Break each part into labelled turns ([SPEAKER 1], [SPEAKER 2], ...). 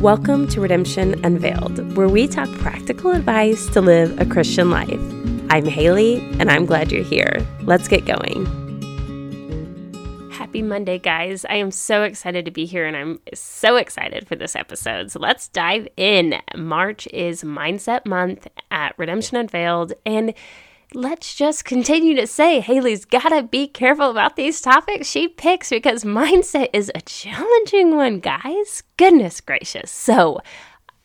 [SPEAKER 1] Welcome to Redemption Unveiled, where we talk practical advice to live a Christian life. I'm Haley, and I'm glad you're here. Let's get going. Happy Monday, guys. I am so excited to be here, and I'm so excited for this episode. So let's dive in. March is Mindset Month at Redemption Unveiled, and let's just continue to say Haley's got to be careful about these topics she picks because mindset is a challenging one, guys. Goodness gracious. So,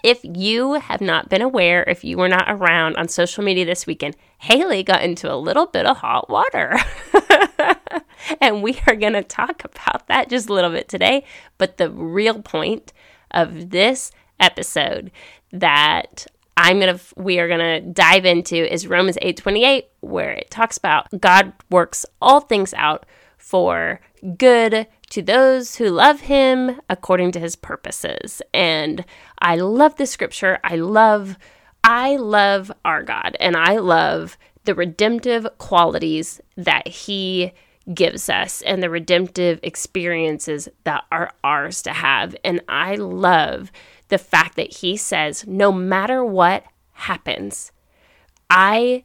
[SPEAKER 1] if you have not been aware, if you were not around on social media this weekend, Haley got into a little bit of hot water. and we are going to talk about that just a little bit today. But the real point of this episode that I'm to we are to dive into is Romans 8:28 where it talks about God works all things out for good to those who love him according to his purposes. And I love this scripture. I love I love our God and I love the redemptive qualities that he gives us and the redemptive experiences that are ours to have. And I love the fact that he says, no matter what happens, I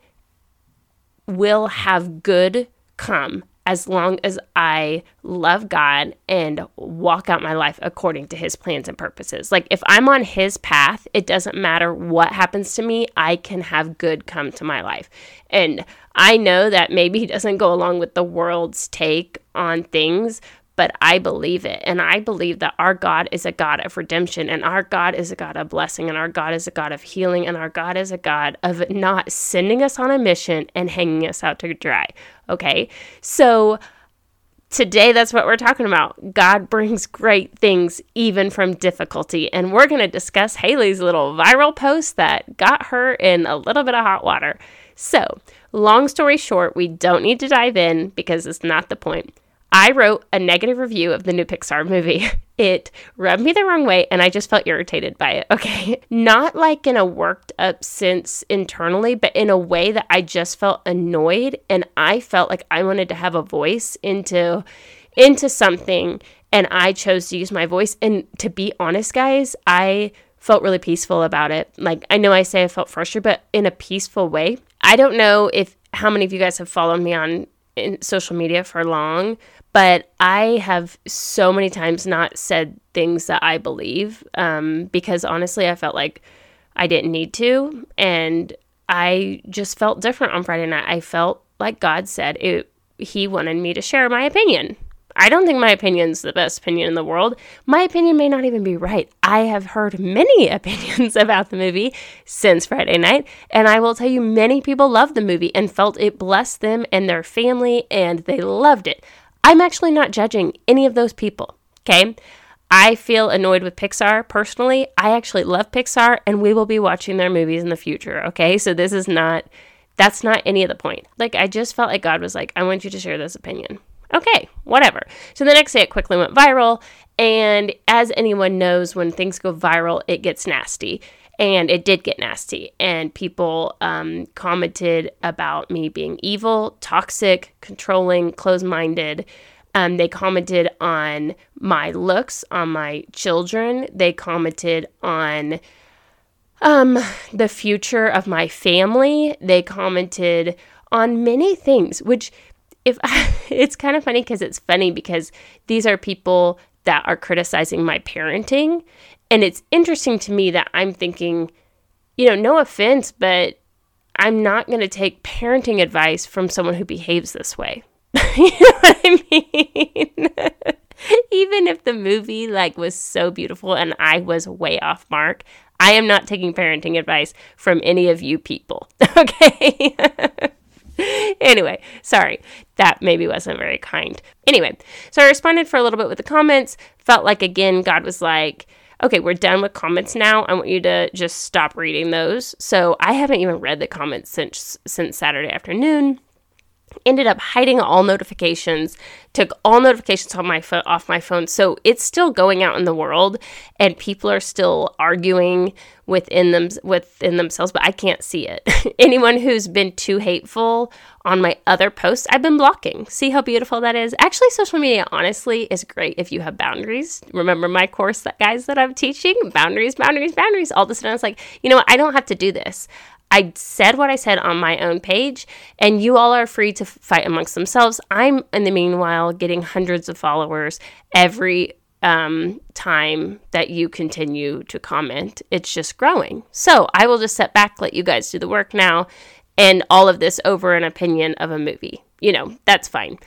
[SPEAKER 1] will have good come as long as I love God and walk out my life according to his plans and purposes. Like if I'm on his path, it doesn't matter what happens to me, I can have good come to my life. And I know that maybe he doesn't go along with the world's take on things, but I believe it. And I believe that our God is a God of redemption, and our God is a God of blessing, and our God is a God of healing, and our God is a God of not sending us on a mission and hanging us out to dry. Okay? So today, that's what we're talking about. God brings great things even from difficulty. And we're going to discuss Haley's little viral post that got her in a little bit of hot water. So, long story short, we don't need to dive in because it's not the point. I wrote a negative review of the new Pixar movie. It rubbed me the wrong way and I just felt irritated by it. Okay. Not like in a worked up sense internally, but in a way that I just felt annoyed and I felt like I wanted to have a voice into into something and I chose to use my voice and to be honest guys, I felt really peaceful about it. Like I know I say I felt frustrated, but in a peaceful way. I don't know if how many of you guys have followed me on in social media for long, but I have so many times not said things that I believe um, because honestly, I felt like I didn't need to. And I just felt different on Friday night. I felt like God said it, He wanted me to share my opinion. I don't think my opinion is the best opinion in the world. My opinion may not even be right. I have heard many opinions about the movie since Friday night, and I will tell you, many people loved the movie and felt it blessed them and their family, and they loved it. I'm actually not judging any of those people, okay? I feel annoyed with Pixar personally. I actually love Pixar and we will be watching their movies in the future, okay? So this is not that's not any of the point. Like I just felt like God was like, I want you to share this opinion. Okay, whatever. So the next day it quickly went viral and as anyone knows when things go viral, it gets nasty and it did get nasty. And people um, commented about me being evil toxic controlling closed-minded. Um, they commented on my looks on my children. They commented on um, the future of my family. They commented on many things which if it's kind of funny because it's funny because these are people that are criticizing my parenting and it's interesting to me that I'm thinking, you know, no offense, but I'm not going to take parenting advice from someone who behaves this way. you know what I mean? Even if the movie like was so beautiful and I was way off mark, I am not taking parenting advice from any of you people. Okay? anyway, sorry. That maybe wasn't very kind. Anyway, so I responded for a little bit with the comments. Felt like again God was like, okay, we're done with comments now. I want you to just stop reading those. So I haven't even read the comments since since Saturday afternoon. Ended up hiding all notifications took all notifications on my fo- off my phone. So it's still going out in the world and people are still arguing within them within themselves but i can't see it. Anyone who's been too hateful on my other posts i've been blocking. See how beautiful that is? Actually social media honestly is great if you have boundaries. Remember my course that guys that i'm teaching? Boundaries boundaries boundaries. All of a sudden i was like you know what? I don't have to do this I said what I said on my own page, and you all are free to fight amongst themselves. I'm, in the meanwhile, getting hundreds of followers every um, time that you continue to comment. It's just growing. So I will just set back, let you guys do the work now, and all of this over an opinion of a movie. You know, that's fine.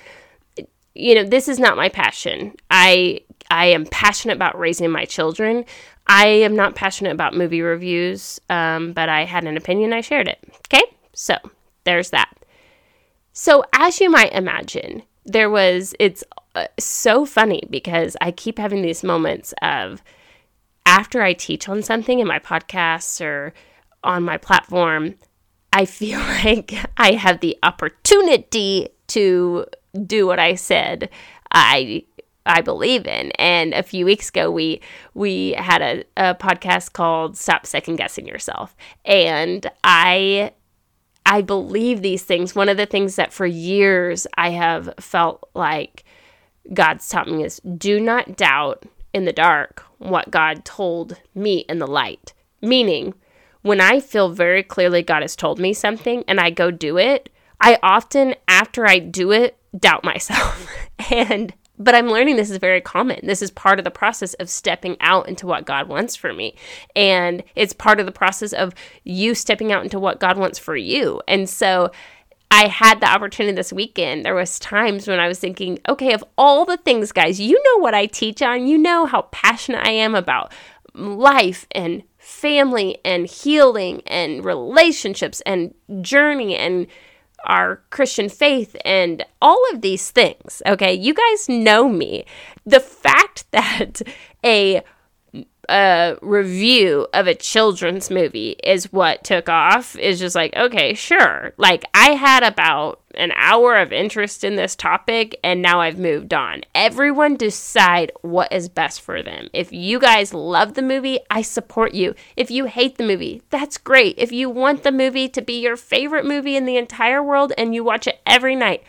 [SPEAKER 1] You know, this is not my passion. I I am passionate about raising my children. I am not passionate about movie reviews, um, but I had an opinion, I shared it. Okay, so there's that. So, as you might imagine, there was, it's uh, so funny because I keep having these moments of after I teach on something in my podcasts or on my platform, I feel like I have the opportunity to do what I said I I believe in. And a few weeks ago, we we had a, a podcast called "Stop Second Guessing Yourself," and I I believe these things. One of the things that for years I have felt like God's taught me is do not doubt in the dark what God told me in the light. Meaning, when I feel very clearly God has told me something and I go do it, I often, after I do it, doubt myself. and but I'm learning this is very common. This is part of the process of stepping out into what God wants for me. And it's part of the process of you stepping out into what God wants for you. And so I had the opportunity this weekend. There was times when I was thinking, okay, of all the things, guys, you know what I teach on. You know how passionate I am about life and family and healing and relationships and journey and our Christian faith and all of these things. Okay, you guys know me. The fact that a a review of a children's movie is what took off is just like okay sure. Like i had about an hour of interest in this topic and now i've moved on. Everyone decide what is best for them. If you guys love the movie i support you. If you hate the movie that's great. If you want the movie to be your favorite movie in the entire world and you watch it every night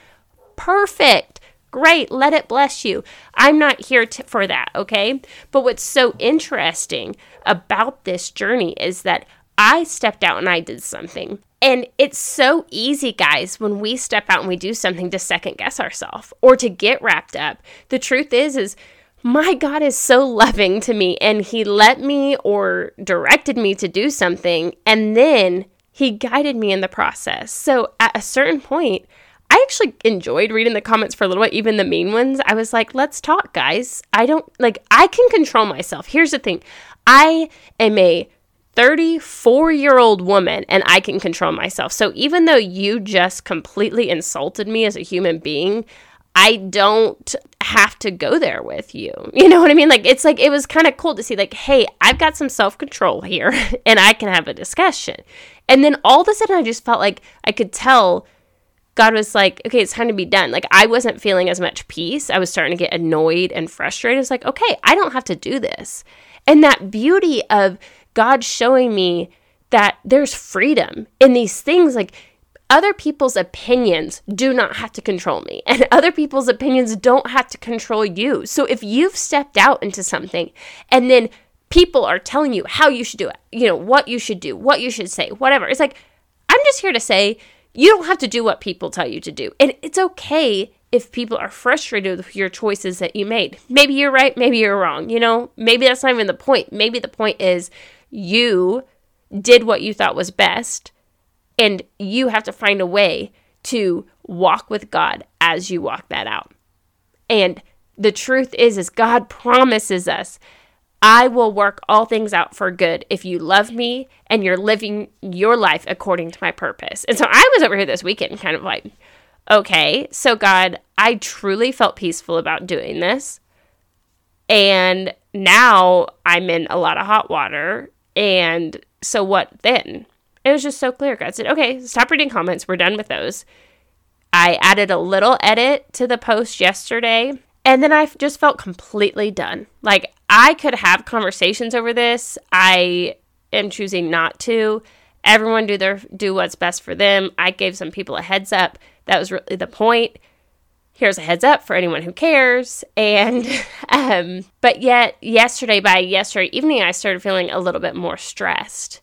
[SPEAKER 1] perfect Great, let it bless you. I'm not here to, for that, okay? But what's so interesting about this journey is that I stepped out and I did something. And it's so easy, guys, when we step out and we do something to second guess ourselves or to get wrapped up. The truth is, is my God is so loving to me and he let me or directed me to do something and then he guided me in the process. So at a certain point, I actually enjoyed reading the comments for a little bit, even the mean ones. I was like, let's talk, guys. I don't like, I can control myself. Here's the thing I am a 34 year old woman and I can control myself. So even though you just completely insulted me as a human being, I don't have to go there with you. You know what I mean? Like, it's like, it was kind of cool to see, like, hey, I've got some self control here and I can have a discussion. And then all of a sudden, I just felt like I could tell God was like, okay, it's time to be done. Like, I wasn't feeling as much peace. I was starting to get annoyed and frustrated. It's like, okay, I don't have to do this. And that beauty of God showing me that there's freedom in these things, like, other people's opinions do not have to control me, and other people's opinions don't have to control you. So if you've stepped out into something and then people are telling you how you should do it, you know, what you should do, what you should say, whatever, it's like, I'm just here to say, you don't have to do what people tell you to do. And it's okay if people are frustrated with your choices that you made. Maybe you're right, maybe you're wrong. You know, maybe that's not even the point. Maybe the point is you did what you thought was best, and you have to find a way to walk with God as you walk that out. And the truth is is God promises us I will work all things out for good if you love me and you're living your life according to my purpose. And so I was over here this weekend, kind of like, okay, so God, I truly felt peaceful about doing this. And now I'm in a lot of hot water. And so what then? It was just so clear. God said, okay, stop reading comments. We're done with those. I added a little edit to the post yesterday, and then I just felt completely done. Like I could have conversations over this. I am choosing not to. Everyone do their do what's best for them. I gave some people a heads up. That was really the point. Here's a heads up for anyone who cares. And um, but yet yesterday by yesterday evening I started feeling a little bit more stressed.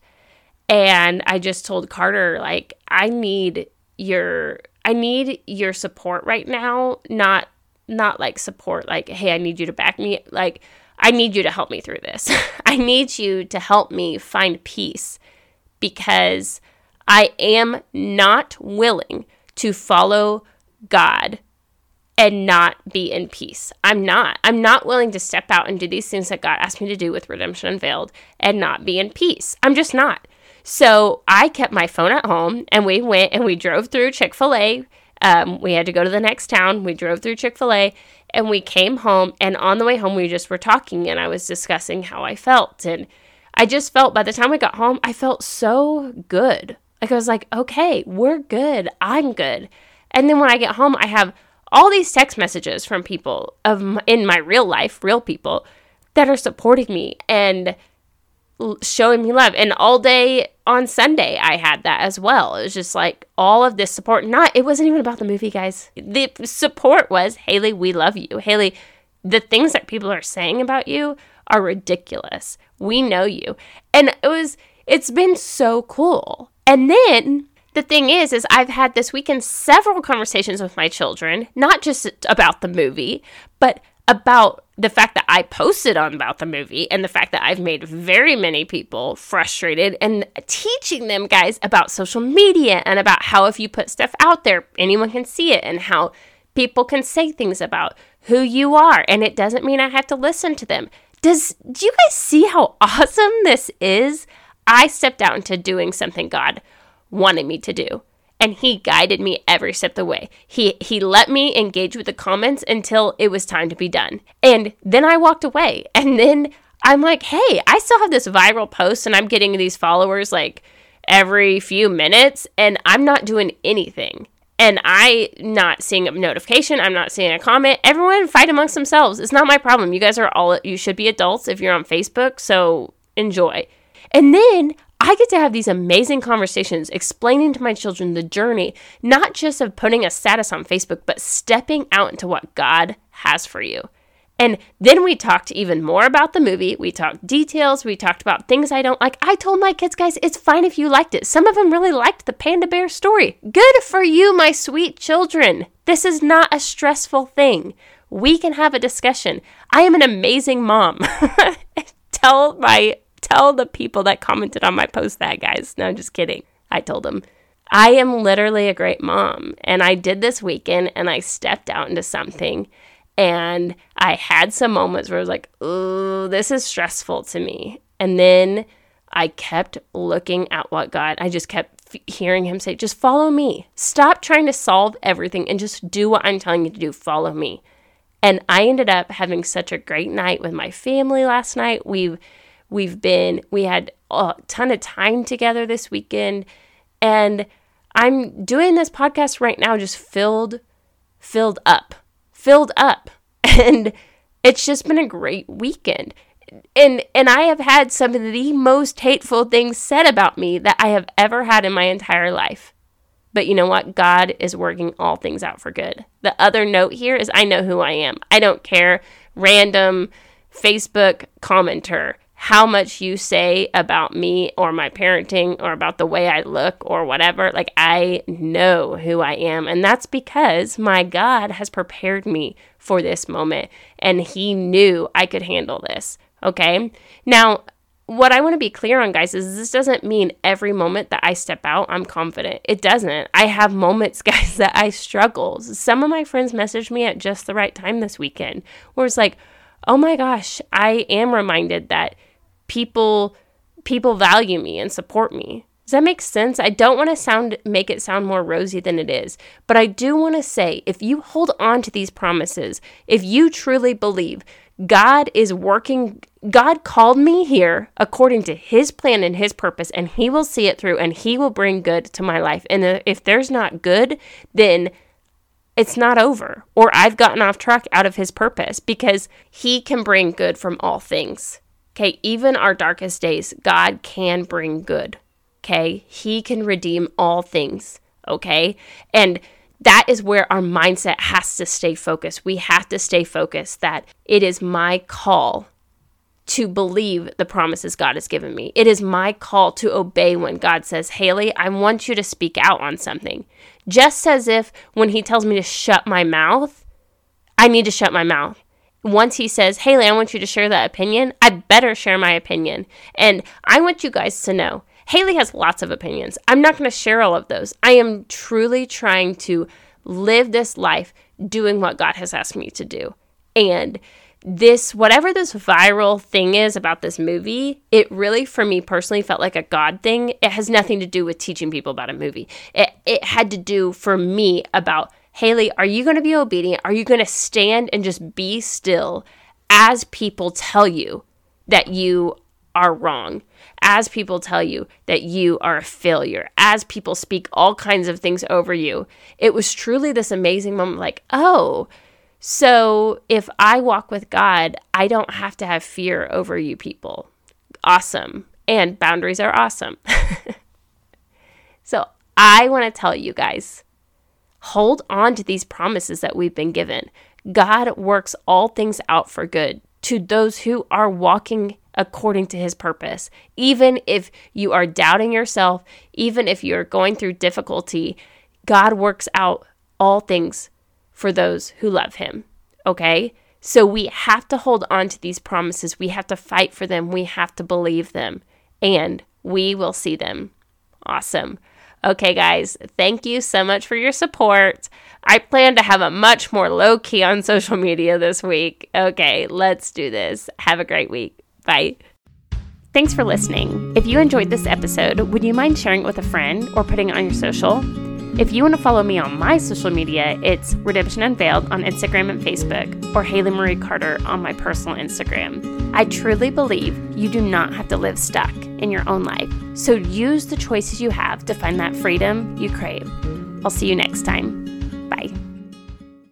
[SPEAKER 1] And I just told Carter like I need your I need your support right now, not not like support like hey, I need you to back me like I need you to help me through this. I need you to help me find peace because I am not willing to follow God and not be in peace. I'm not. I'm not willing to step out and do these things that God asked me to do with Redemption Unveiled and not be in peace. I'm just not. So I kept my phone at home and we went and we drove through Chick fil A. Um, we had to go to the next town. We drove through Chick fil A and we came home. And on the way home, we just were talking and I was discussing how I felt. And I just felt by the time we got home, I felt so good. Like I was like, okay, we're good. I'm good. And then when I get home, I have all these text messages from people of in my real life, real people that are supporting me and showing me love. And all day on Sunday, I had that as well. It was just like all of this support. Not, it wasn't even about the movie, guys. The support was, Haley, we love you. Haley, the things that people are saying about you are ridiculous. We know you. And it was, it's been so cool. And then the thing is, is I've had this weekend several conversations with my children, not just about the movie, but about the fact that I posted on about the movie and the fact that I've made very many people frustrated and teaching them guys about social media and about how if you put stuff out there, anyone can see it and how people can say things about who you are and it doesn't mean I have to listen to them. Does do you guys see how awesome this is? I stepped out into doing something God wanted me to do and he guided me every step of the way. He he let me engage with the comments until it was time to be done. And then I walked away. And then I'm like, "Hey, I still have this viral post and I'm getting these followers like every few minutes and I'm not doing anything." And I not seeing a notification, I'm not seeing a comment. Everyone fight amongst themselves. It's not my problem. You guys are all you should be adults if you're on Facebook, so enjoy. And then I get to have these amazing conversations explaining to my children the journey, not just of putting a status on Facebook, but stepping out into what God has for you. And then we talked even more about the movie. We talked details. We talked about things I don't like. I told my kids, guys, it's fine if you liked it. Some of them really liked the Panda Bear story. Good for you, my sweet children. This is not a stressful thing. We can have a discussion. I am an amazing mom. Tell my tell the people that commented on my post that, guys. No, I'm just kidding. I told them. I am literally a great mom. And I did this weekend and I stepped out into something and I had some moments where I was like, oh, this is stressful to me. And then I kept looking at what God, I just kept f- hearing Him say, just follow me. Stop trying to solve everything and just do what I'm telling you to do. Follow me. And I ended up having such a great night with my family last night. We've We've been, we had a ton of time together this weekend. And I'm doing this podcast right now just filled, filled up, filled up. And it's just been a great weekend. And and I have had some of the most hateful things said about me that I have ever had in my entire life. But you know what? God is working all things out for good. The other note here is I know who I am. I don't care random Facebook commenter how much you say about me or my parenting or about the way I look or whatever. Like, I know who I am. And that's because my God has prepared me for this moment and He knew I could handle this. Okay. Now, what I want to be clear on, guys, is this doesn't mean every moment that I step out, I'm confident. It doesn't. I have moments, guys, that I struggle. Some of my friends messaged me at just the right time this weekend where it's like, oh my gosh, I am reminded that people people value me and support me. Does that make sense? I don't want to sound make it sound more rosy than it is, but I do want to say if you hold on to these promises, if you truly believe God is working God called me here according to his plan and his purpose and he will see it through and he will bring good to my life. And if there's not good, then it's not over or I've gotten off track out of his purpose because he can bring good from all things. Okay, even our darkest days, God can bring good. Okay, he can redeem all things. Okay, and that is where our mindset has to stay focused. We have to stay focused that it is my call to believe the promises God has given me. It is my call to obey when God says, Haley, I want you to speak out on something. Just as if when He tells me to shut my mouth, I need to shut my mouth. Once He says, Haley, I want you to share that opinion, I better share my opinion. And I want you guys to know Haley has lots of opinions. I'm not going to share all of those. I am truly trying to live this life doing what God has asked me to do. And this whatever this viral thing is about this movie it really for me personally felt like a god thing it has nothing to do with teaching people about a movie it, it had to do for me about haley are you going to be obedient are you going to stand and just be still as people tell you that you are wrong as people tell you that you are a failure as people speak all kinds of things over you it was truly this amazing moment like oh so if I walk with God, I don't have to have fear over you people. Awesome. And boundaries are awesome. so I want to tell you guys hold on to these promises that we've been given. God works all things out for good to those who are walking according to his purpose. Even if you are doubting yourself, even if you're going through difficulty, God works out all things for those who love him. Okay? So we have to hold on to these promises. We have to fight for them. We have to believe them. And we will see them. Awesome. Okay, guys, thank you so much for your support. I plan to have a much more low key on social media this week. Okay, let's do this. Have a great week. Bye. Thanks for listening. If you enjoyed this episode, would you mind sharing it with a friend or putting it on your social? If you want to follow me on my social media, it's Redemption Unveiled on Instagram and Facebook, or Haley Marie Carter on my personal Instagram. I truly believe you do not have to live stuck in your own life, so use the choices you have to find that freedom you crave. I'll see you next time. Bye.